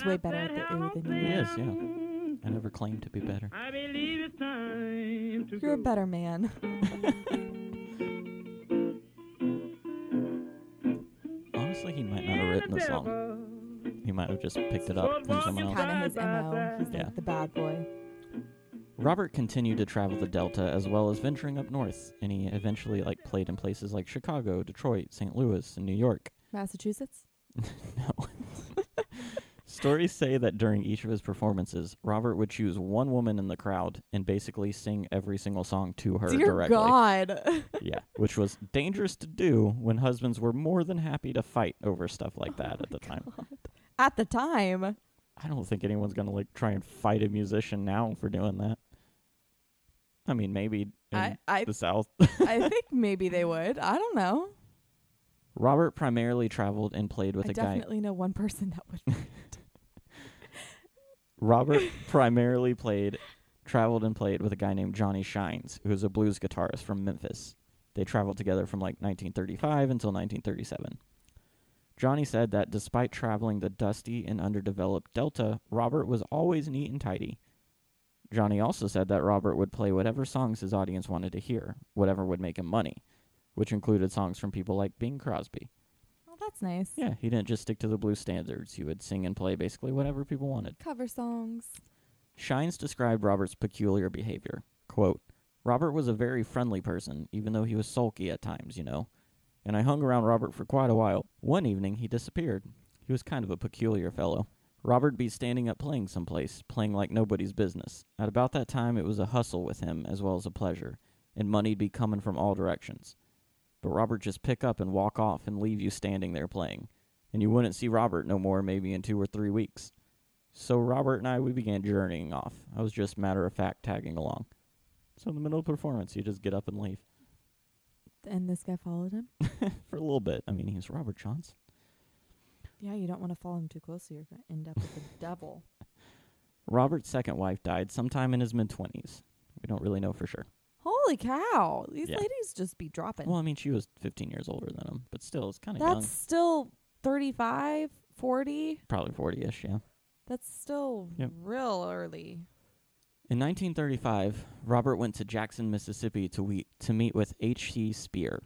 Speaker 2: He's way better at the ooh than
Speaker 1: He
Speaker 2: you.
Speaker 1: is, yeah. I never claimed to be better.
Speaker 3: I believe it's time to
Speaker 2: You're a better man. <laughs>
Speaker 1: Honestly, he might not have written the song. He might have just picked it up from someone else.
Speaker 2: kind of his mo. He's
Speaker 1: Yeah.
Speaker 2: like the bad boy.
Speaker 1: Robert continued to travel the Delta as well as venturing up north, and he eventually like played in places like Chicago, Detroit, St. Louis, and New York.
Speaker 2: Massachusetts.
Speaker 1: Stories say that during each of his performances, Robert would choose one woman in the crowd and basically sing every single song to her
Speaker 2: Dear
Speaker 1: directly.
Speaker 2: God. <laughs>
Speaker 1: Yeah, which was dangerous to do when husbands were more than happy to fight over stuff like that
Speaker 2: Oh
Speaker 1: at the oh time.
Speaker 2: At the time.
Speaker 1: I don't think anyone's gonna like try and fight a musician now for doing that. I mean, maybe in
Speaker 2: I I
Speaker 1: the South.
Speaker 2: I <laughs> think maybe they would. I don't know.
Speaker 1: Robert primarily traveled and played with
Speaker 2: I
Speaker 1: a guy.
Speaker 2: definitely know one person that would.
Speaker 1: Robert <laughs> primarily played, traveled and played with a guy named Johnny Shines, who was a blues guitarist from Memphis. They traveled together from like 1935 until 1937. Johnny said that despite traveling the dusty and underdeveloped Delta, Robert was always neat and tidy. Johnny also said that Robert would play whatever songs his audience wanted to hear, whatever would make him money, which included songs from people like Bing Crosby.
Speaker 2: That's nice.
Speaker 1: Yeah, he didn't just stick to the blues standards. He would sing and play basically whatever people wanted.
Speaker 2: Cover songs.
Speaker 1: Shines described Robert's peculiar behavior. Quote, Robert was a very friendly person, even though he was sulky at times, you know. And I hung around Robert for quite a while. One evening, he disappeared. He was kind of a peculiar fellow. Robert be standing up playing someplace, playing like nobody's business. At about that time, it was a hustle with him as well as a pleasure, and money'd be coming from all directions. But Robert just pick up and walk off and leave you standing there playing, and you wouldn't see Robert no more maybe in two or three weeks. So Robert and I we began journeying off. I was just matter of fact tagging along. So in the middle of performance, you just get up and leave
Speaker 2: And this guy followed him. <laughs>
Speaker 1: for a little bit. I mean, he's Robert Johnson.
Speaker 2: Yeah, you don't want to follow him too closely. You're going to end up with the <laughs> devil.
Speaker 1: Robert's second wife died sometime in his mid twenties. We don't really know for sure.
Speaker 2: Holy cow. These
Speaker 1: Yeah.
Speaker 2: ladies just be dropping.
Speaker 1: Well, I mean, she was 15 years older than him, but still, it's kind of
Speaker 2: That's still 35, 40.
Speaker 1: Probably 40-ish, yeah.
Speaker 2: That's still
Speaker 1: Yep.
Speaker 2: real early.
Speaker 1: In 1935, Robert went to Jackson, Mississippi to, we- to meet with H.C. Speir.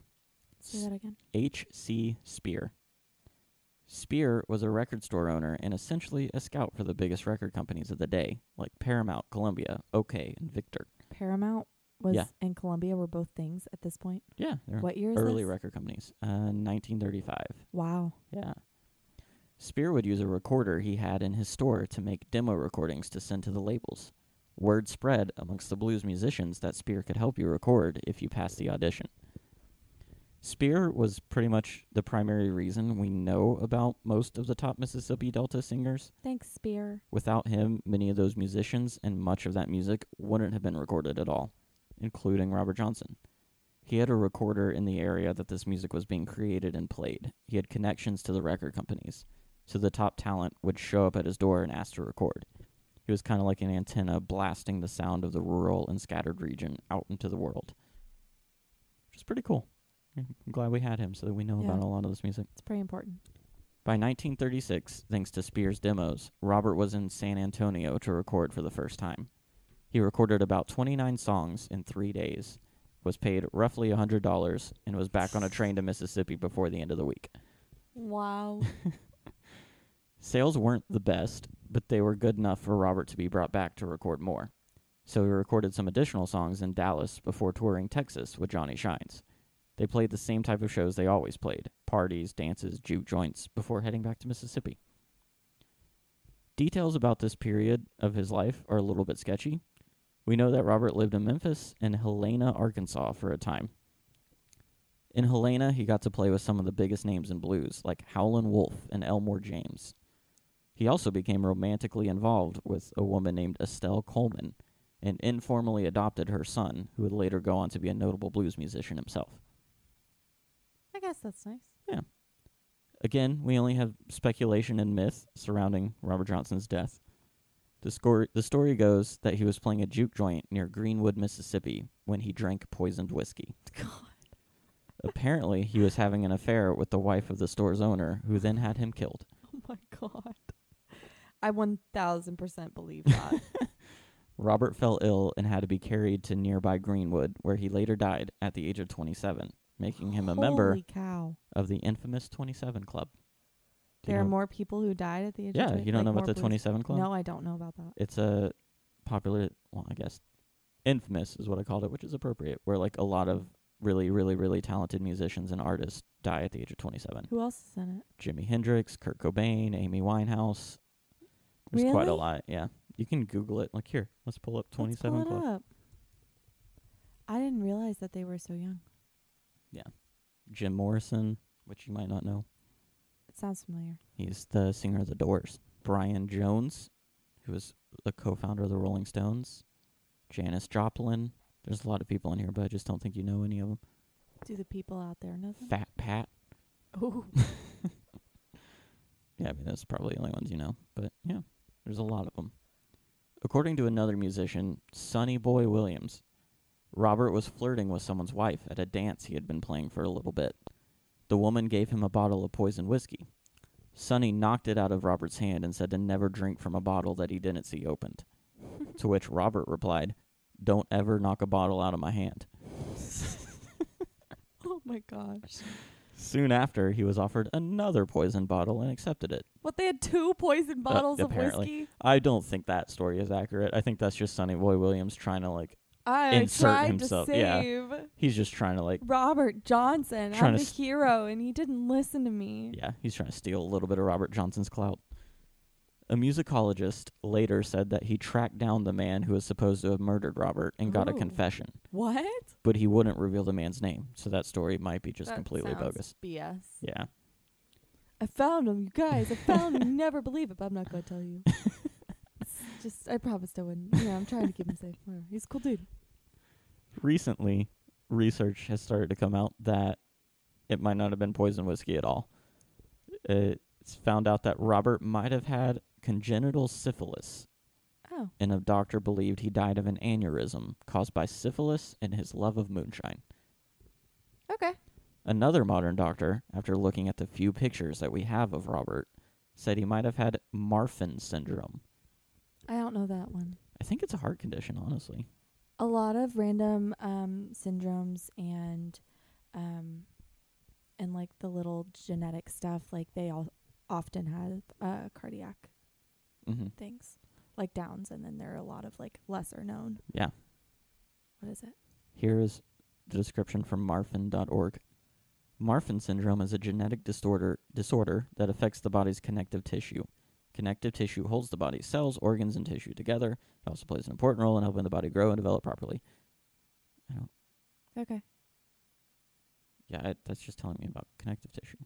Speaker 2: Say that again.
Speaker 1: H.C. Speir. Speir was a record store owner and essentially a scout for the biggest record companies of the day, like Paramount, Columbia, OKeh, and Victor.
Speaker 2: Paramount was
Speaker 1: Yeah.
Speaker 2: and Columbia were both things at this point.
Speaker 1: Yeah,
Speaker 2: What year is
Speaker 1: early
Speaker 2: this?
Speaker 1: record companies. Uh, 1935.
Speaker 2: Wow.
Speaker 1: Yeah. Speir would use a recorder he had in his store to make demo recordings to send to the labels. Word spread amongst the blues musicians that Speir could help you record if you passed the audition. Speir was pretty much the primary reason we know about most of the top Mississippi Delta singers.
Speaker 2: Thanks, Speir.
Speaker 1: Without him, many of those musicians and much of that music wouldn't have been recorded at all, including Robert Johnson. He had a recorder in the area that this music was being created and played. He had connections to the record companies, so the top talent would show up at his door and ask to record. He was kind of like an antenna blasting the sound of the rural and scattered region out into the world, which is pretty cool. I'm glad we had him so that we know
Speaker 2: Yeah.
Speaker 1: about a lot of this music.
Speaker 2: It's pretty important.
Speaker 1: By 1936, thanks to Speir's demos, Robert was in San Antonio to record for the first time. He recorded about 29 songs in three days, was paid roughly $100, and was back on a train to Mississippi before the end of the week.
Speaker 2: Wow. <laughs>
Speaker 1: Sales weren't the best, but they were good enough for Robert to be brought back to record more. So he recorded some additional songs in Dallas before touring Texas with Johnny Shines. They played the same type of shows they always played parties, dances, juke joints before heading back to Mississippi. Details about this period of his life are a little bit sketchy. We know that Robert lived in Memphis and Helena, Arkansas for a time. In Helena, he got to play with some of the biggest names in blues, like Howlin' Wolf and Elmore James. He also became romantically involved with a woman named Estelle Coleman and informally adopted her son, who would later go on to be a notable blues musician himself.
Speaker 2: I guess that's nice. Yeah.
Speaker 1: Again, we only have speculation and myth surrounding Robert Johnson's death. The, scor- the story goes that he was playing a juke joint near Greenwood, Mississippi, when he drank poisoned whiskey. <laughs>
Speaker 2: God.
Speaker 1: Apparently, he was having an affair with the wife of the store's owner, who then had him killed. <laughs>
Speaker 2: Oh my god. I 1000% believe <laughs> that.
Speaker 1: Robert fell ill and had to be carried to nearby Greenwood, where he later died at the age of 27, making him a member
Speaker 2: cow.
Speaker 1: of the infamous 27 Club.
Speaker 2: There are more people who died at the age
Speaker 1: Yeah,
Speaker 2: of 20
Speaker 1: you don't
Speaker 2: like
Speaker 1: know about the 27 Club?
Speaker 2: No, I don't know about that.
Speaker 1: It's a popular, well, I guess, infamous is what I called it, which is appropriate, where like a lot of really, really, really talented musicians and artists die at the age of 27.
Speaker 2: Who else is in it?
Speaker 1: Jimi Hendrix, Kurt Cobain, Amy Winehouse. There's quite a lot. Yeah, you can Google it. Like here, let's pull up 27
Speaker 2: it
Speaker 1: Club.
Speaker 2: up. I didn't realize that they were so young.
Speaker 1: Yeah, Jim Morrison, which you might not know.
Speaker 2: It sounds familiar.
Speaker 1: He's the singer of The Doors. Brian Jones, who was the co-founder of the Rolling Stones. Janis Joplin. There's a lot of people in here, but I just don't think you know any of them.
Speaker 2: Do the people out there know them?
Speaker 1: Fat Pat.
Speaker 2: Oh, <laughs>
Speaker 1: Yeah, I mean, that's probably the only ones you know. But yeah, there's a lot of them. According to another musician, Sonny Boy Williams, Robert was flirting with someone's wife at a dance he had been playing for a little bit. The woman gave him a bottle of poison whiskey. Sonny knocked it out of Robert's hand and said to never drink from a bottle that he didn't see opened. <laughs> to which Robert replied, Don't ever knock a bottle out of my hand. <laughs>
Speaker 2: oh my gosh.
Speaker 1: Soon after, he was offered another poison bottle and accepted it.
Speaker 2: What, they had two poison bottles of
Speaker 1: Uh, apparently.
Speaker 2: whiskey?
Speaker 1: I don't think that story is accurate. I think that's just Sonny Boy Williams trying to like
Speaker 2: I
Speaker 1: Insert
Speaker 2: tried
Speaker 1: himself,
Speaker 2: to
Speaker 1: yeah.
Speaker 2: save
Speaker 1: he's just trying to like
Speaker 2: Robert Johnson.
Speaker 1: Trying
Speaker 2: I'm
Speaker 1: to
Speaker 2: the
Speaker 1: s-
Speaker 2: hero, and he didn't listen to me.
Speaker 1: yeah, he's trying to steal a little bit of Robert Johnson's clout. A musicologist later said that he tracked down the man who was supposed to have murdered Robert and got a
Speaker 2: Ooh.
Speaker 1: confession,
Speaker 2: What?
Speaker 1: but he wouldn't reveal the man's name. So that story might be just
Speaker 2: That
Speaker 1: completely
Speaker 2: sounds
Speaker 1: bogus.
Speaker 2: BS.
Speaker 1: Yeah.
Speaker 2: I found him, you guys. I found him. You <laughs> never believe it, but I'm not gonna tell you. <laughs> Just, I promised I wouldn't. Yeah, I'm trying to keep him safe. Whatever. He's a cool dude.
Speaker 1: Recently, research has started to come out that it might not have been poison whiskey at all. It's found out that Robert might have had congenital syphilis,
Speaker 2: Oh,
Speaker 1: and a doctor believed he died of an aneurysm caused by syphilis and his love of moonshine.
Speaker 2: okay.
Speaker 1: Another modern doctor, after looking at the few pictures that we have of Robert, said he might have had Marfan syndrome.
Speaker 2: I don't know that one.
Speaker 1: I think it's a heart condition, honestly.
Speaker 2: A lot of random um, syndromes and um, and like the little genetic stuff, like they all often have uh, cardiac
Speaker 1: hmm
Speaker 2: things, like Downs, and then there are a lot of like lesser known.
Speaker 1: Yeah.
Speaker 2: What is it?
Speaker 1: Here is the description from Marfan.org. Marfan syndrome is a genetic disorder disorder that affects the body's connective tissue. Connective tissue holds the body's cells, organs, and tissue together. It also plays an important role in helping the body grow and develop properly. I don't.
Speaker 2: Okay.
Speaker 1: Yeah, it, that's just telling me about connective tissue.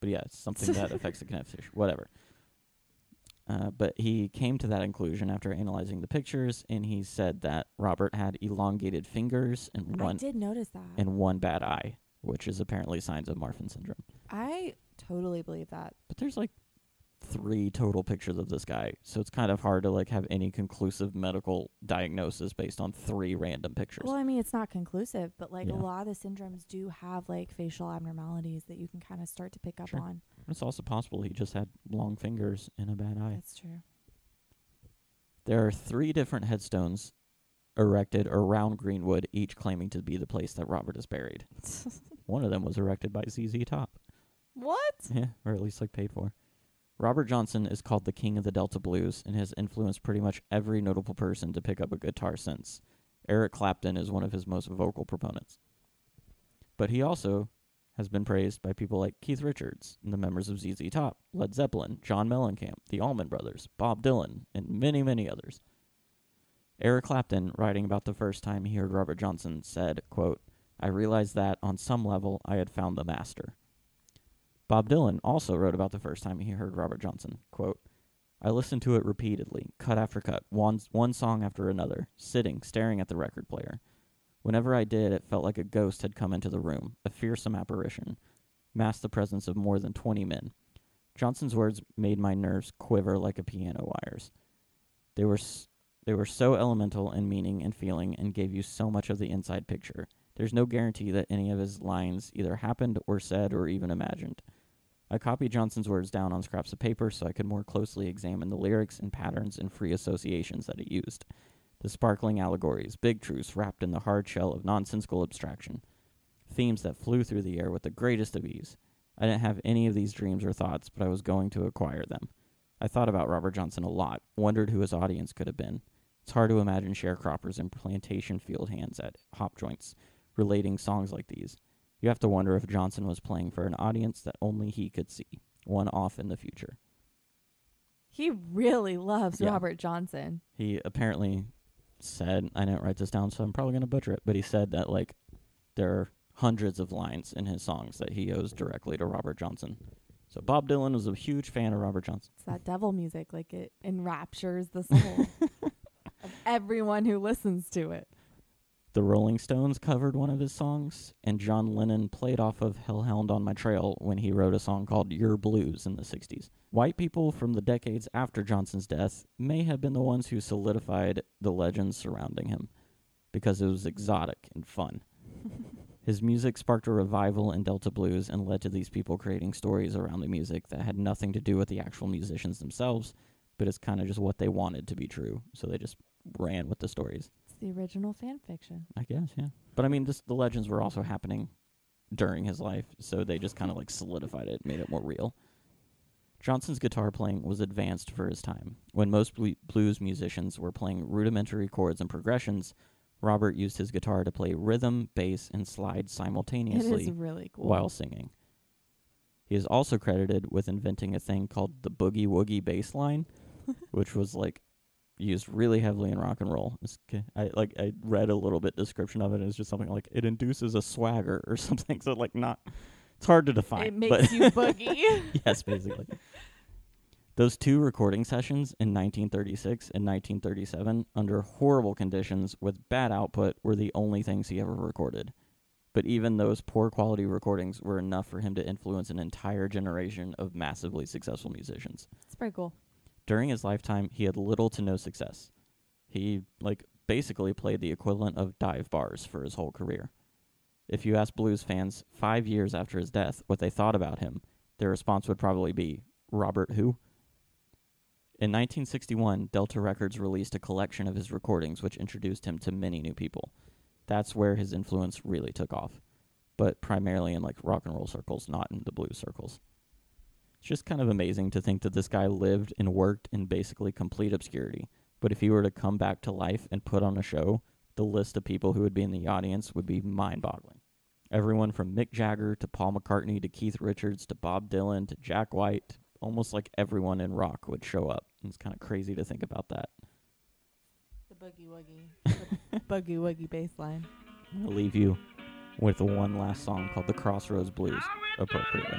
Speaker 1: But yeah, it's something that <laughs> affects the connective tissue. Whatever. Uh, but he came to that conclusion after analyzing the pictures, and he said that Robert had elongated fingers and
Speaker 2: I
Speaker 1: one
Speaker 2: did notice that.
Speaker 1: and one bad eye, which is apparently signs of Marfan syndrome.
Speaker 2: I totally believe that.
Speaker 1: But there's like three total pictures of this guy, so it's kind of hard to like have any conclusive medical diagnosis based on three random pictures.
Speaker 2: Well, I mean, it's not conclusive, but like
Speaker 1: Yeah.
Speaker 2: a lot of the syndromes do have like facial abnormalities that you can kind of start to pick up
Speaker 1: Sure.
Speaker 2: on.
Speaker 1: It's also possible he just had long fingers and a bad eye.
Speaker 2: That's true.
Speaker 1: There are three different headstones erected around Greenwood, each claiming to be the place that Robert is buried. <laughs> One of them was erected by ZZ Top.
Speaker 2: what?
Speaker 1: Yeah, or at least like paid for. Robert Johnson is called the king of the Delta blues and has influenced pretty much every notable person to pick up a guitar since. Eric Clapton is one of his most vocal proponents. But he also has been praised by people like Keith Richards and the members of ZZ Top, Led Zeppelin, John Mellencamp, the Allman Brothers, Bob Dylan, and many, many others. Eric Clapton, writing about the first time he heard Robert Johnson, said, quote, I realized that, on some level, I had found the master. Bob Dylan also wrote about the first time he heard Robert Johnson. Quote, I listened to it repeatedly, cut after cut, one, one song after another, sitting, staring at the record player. Whenever I did, it felt like a ghost had come into the room, a fearsome apparition, masked the presence of more than 20 men. Johnson's words made my nerves quiver like a piano wires. They were, s- they were so elemental in meaning and feeling and gave you so much of the inside picture. There's no guarantee that any of his lines either happened or said or even imagined. I copied Johnson's words down on scraps of paper so I could more closely examine the lyrics and patterns and free associations that he used. The sparkling allegories, big truths wrapped in the hard shell of nonsensical abstraction. Themes that flew through the air with the greatest of ease. I didn't have any of these dreams or thoughts, but I was going to acquire them. I thought about Robert Johnson a lot, wondered who his audience could have been. It's hard to imagine sharecroppers and plantation field hands at hop joints relating songs like these. You have to wonder if Johnson was playing for an audience that only he could see, one off in the future.
Speaker 2: He really loves
Speaker 1: Yeah.
Speaker 2: Robert Johnson.
Speaker 1: He apparently said, I didn't write this down, so I'm probably going to butcher it, but he said that, like, there are hundreds of lines in his songs that he owes directly to Robert Johnson. So Bob Dylan was a huge fan of Robert Johnson.
Speaker 2: It's that devil music, like it enraptures the soul of <laughs> everyone who listens to it.
Speaker 1: The Rolling Stones covered one of his songs, and John Lennon played off of Hellhound on My Trail when he wrote a song called Yer Blues in the 60s. White people from the decades after Johnson's death may have been the ones who solidified the legends surrounding him because it was exotic and fun. <laughs> His music sparked a revival in Delta blues and led to these people creating stories around the music that had nothing to do with the actual musicians themselves, but it's kind of just what they wanted to be true. So they just ran with the stories.
Speaker 2: The original fan fiction.
Speaker 1: I guess, yeah. But I mean, this, the legends were also happening during his life, so they just kind of like solidified it, made it more real. Johnson's guitar playing was advanced for his time. When most blues musicians were playing rudimentary chords and progressions, Robert used his guitar to play rhythm, bass, and slide simultaneously
Speaker 2: really cool.
Speaker 1: while singing. He is also credited with inventing a thing called the boogie woogie bass line, <laughs> which was like used really heavily in rock and roll. I like I read a little bit description of it. and It's just something like it induces a swagger or <laughs> something. So like not, it's hard to define.
Speaker 2: it makes you <laughs> boogie. <laughs>
Speaker 1: yes, basically. Those two recording sessions in 1936 and 1937, under horrible conditions with bad output, were the only things he ever recorded. But even those poor quality recordings were enough for him to influence an entire generation of massively successful musicians.
Speaker 2: it's pretty cool.
Speaker 1: During his lifetime, he had little to no success. He, like, basically played the equivalent of dive bars for his whole career. If you ask blues fans five years after his death what they thought about him, their response would probably be Robert who? In 1961, Delta Records released a collection of his recordings which introduced him to many new people. That's where his influence really took off, but primarily in like rock and roll circles, not in the blues circles. It's just kind of amazing to think that this guy lived and worked in basically complete obscurity. But if he were to come back to life and put on a show, the list of people who would be in the audience would be mind boggling. Everyone from Mick Jagger to Paul McCartney to Keith Richards to Bob Dylan to Jack White, almost like everyone in rock would show up. It's kind of crazy to think about that.
Speaker 2: The boogie woogie. the <laughs> boogie woogie bass line.
Speaker 1: I'm going to leave you with one last song called The Crossroads Blues,
Speaker 3: I went to the
Speaker 1: appropriately.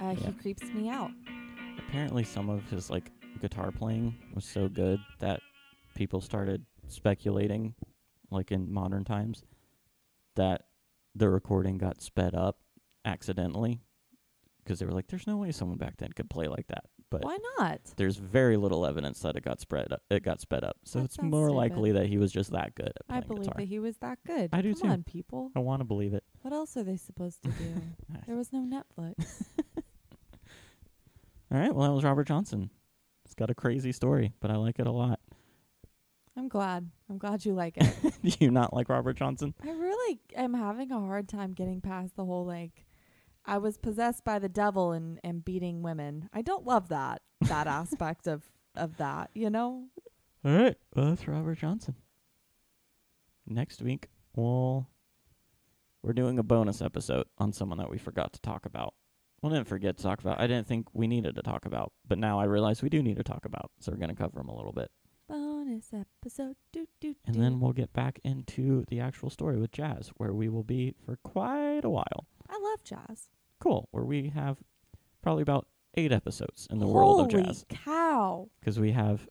Speaker 2: Uh,
Speaker 1: Yeah.
Speaker 2: He creeps me out.
Speaker 1: apparently some of his like guitar playing was so good that people started speculating like in modern times that the recording got sped up accidentally because they were like there's no way someone back then could play like that but
Speaker 2: Why not?
Speaker 1: there's very little evidence that it got spread up, it got sped up so
Speaker 2: That
Speaker 1: it's more
Speaker 2: stupid.
Speaker 1: likely that he was just that good at playing I
Speaker 2: believe
Speaker 1: guitar
Speaker 2: that he was that good.
Speaker 1: I do
Speaker 2: Come
Speaker 1: too.
Speaker 2: on, people.
Speaker 1: i want to believe it
Speaker 2: What else are they supposed to do? <laughs> there was no Netflix. <laughs>
Speaker 1: all right well that was robert johnson it's got a crazy story but i like it a lot
Speaker 2: I'm glad. I'm glad you like <laughs> it.
Speaker 1: do you not like robert johnson
Speaker 2: I really am having a hard time getting past the whole like I was possessed by the devil and, and beating women. I don't love that that <laughs> aspect of of that, you know?
Speaker 1: All right. Well, that's Robert Johnson. Next week, we'll we're doing a bonus episode on someone that we forgot to talk about. Well, didn't forget to talk about. I didn't think we needed to talk about, but now I realize we do need to talk about. So we're gonna cover them a little bit,
Speaker 2: Bonus episode. Do do
Speaker 1: and then we'll get back into the actual story with Jazz, where we will be for quite a while.
Speaker 2: I love jazz.
Speaker 1: Cool. Where we have probably about eight episodes in the world of
Speaker 2: Holy
Speaker 1: jazz.
Speaker 2: cow.
Speaker 1: because we have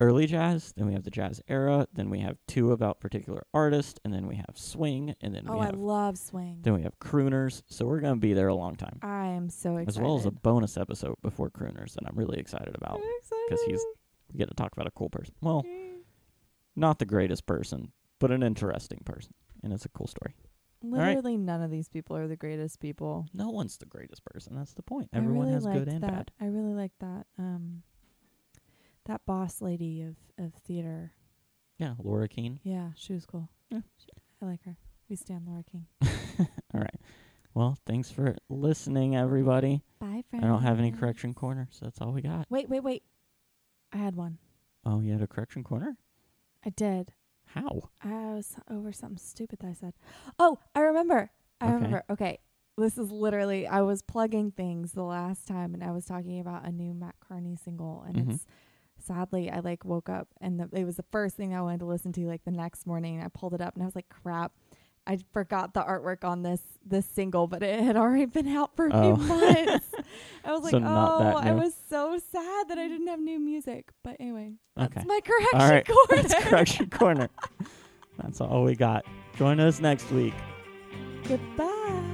Speaker 1: early jazz, then we have the jazz era, then we have two about particular artists, and then we have swing, and then
Speaker 2: Oh,
Speaker 1: we
Speaker 2: I love swing.
Speaker 1: then we have crooners. So we're gonna be there a long time,
Speaker 2: I am so excited.
Speaker 1: as well as a bonus episode before crooners that I'm really excited about because he's we get to talk about a cool person. Well, not the greatest person, but an interesting person, and it's a cool story. right.
Speaker 2: Literally none of these people are the greatest people.
Speaker 1: No one's the greatest person. That's the point. Everyone
Speaker 2: really
Speaker 1: has good and
Speaker 2: that.
Speaker 1: bad.
Speaker 2: I really like that. Um, that boss lady of of theater.
Speaker 1: Yeah, Laura Keene.
Speaker 2: Yeah, she was cool.
Speaker 1: Yeah.
Speaker 2: I like her. We stand Laura King. <laughs>
Speaker 1: All right. Well, thanks for listening, everybody.
Speaker 2: Bye, friends.
Speaker 1: I don't have any correction corner, so that's all we got.
Speaker 2: Wait, wait, wait. I had one.
Speaker 1: Oh, you had a correction corner?
Speaker 2: I did.
Speaker 1: How?
Speaker 2: I was over something stupid that I said. Oh, I remember. I
Speaker 1: Okay.
Speaker 2: remember. Okay. This is literally I was plugging things the last time and I was talking about a new Matt Carney single and
Speaker 1: Mhm.
Speaker 2: it's sadly I like woke up and the, it was the first thing I wanted to listen to like the next morning I pulled it up and I was like crap I forgot the artwork on this this single but it had already been out for a
Speaker 1: Oh.
Speaker 2: few months. <laughs> I was like
Speaker 1: So that
Speaker 2: oh I was so sad that I didn't have new music but anyway that's my correction
Speaker 1: All right.
Speaker 2: corner.
Speaker 1: That's correction corner. That's all we got. Join us next week. <laughs>
Speaker 2: Goodbye.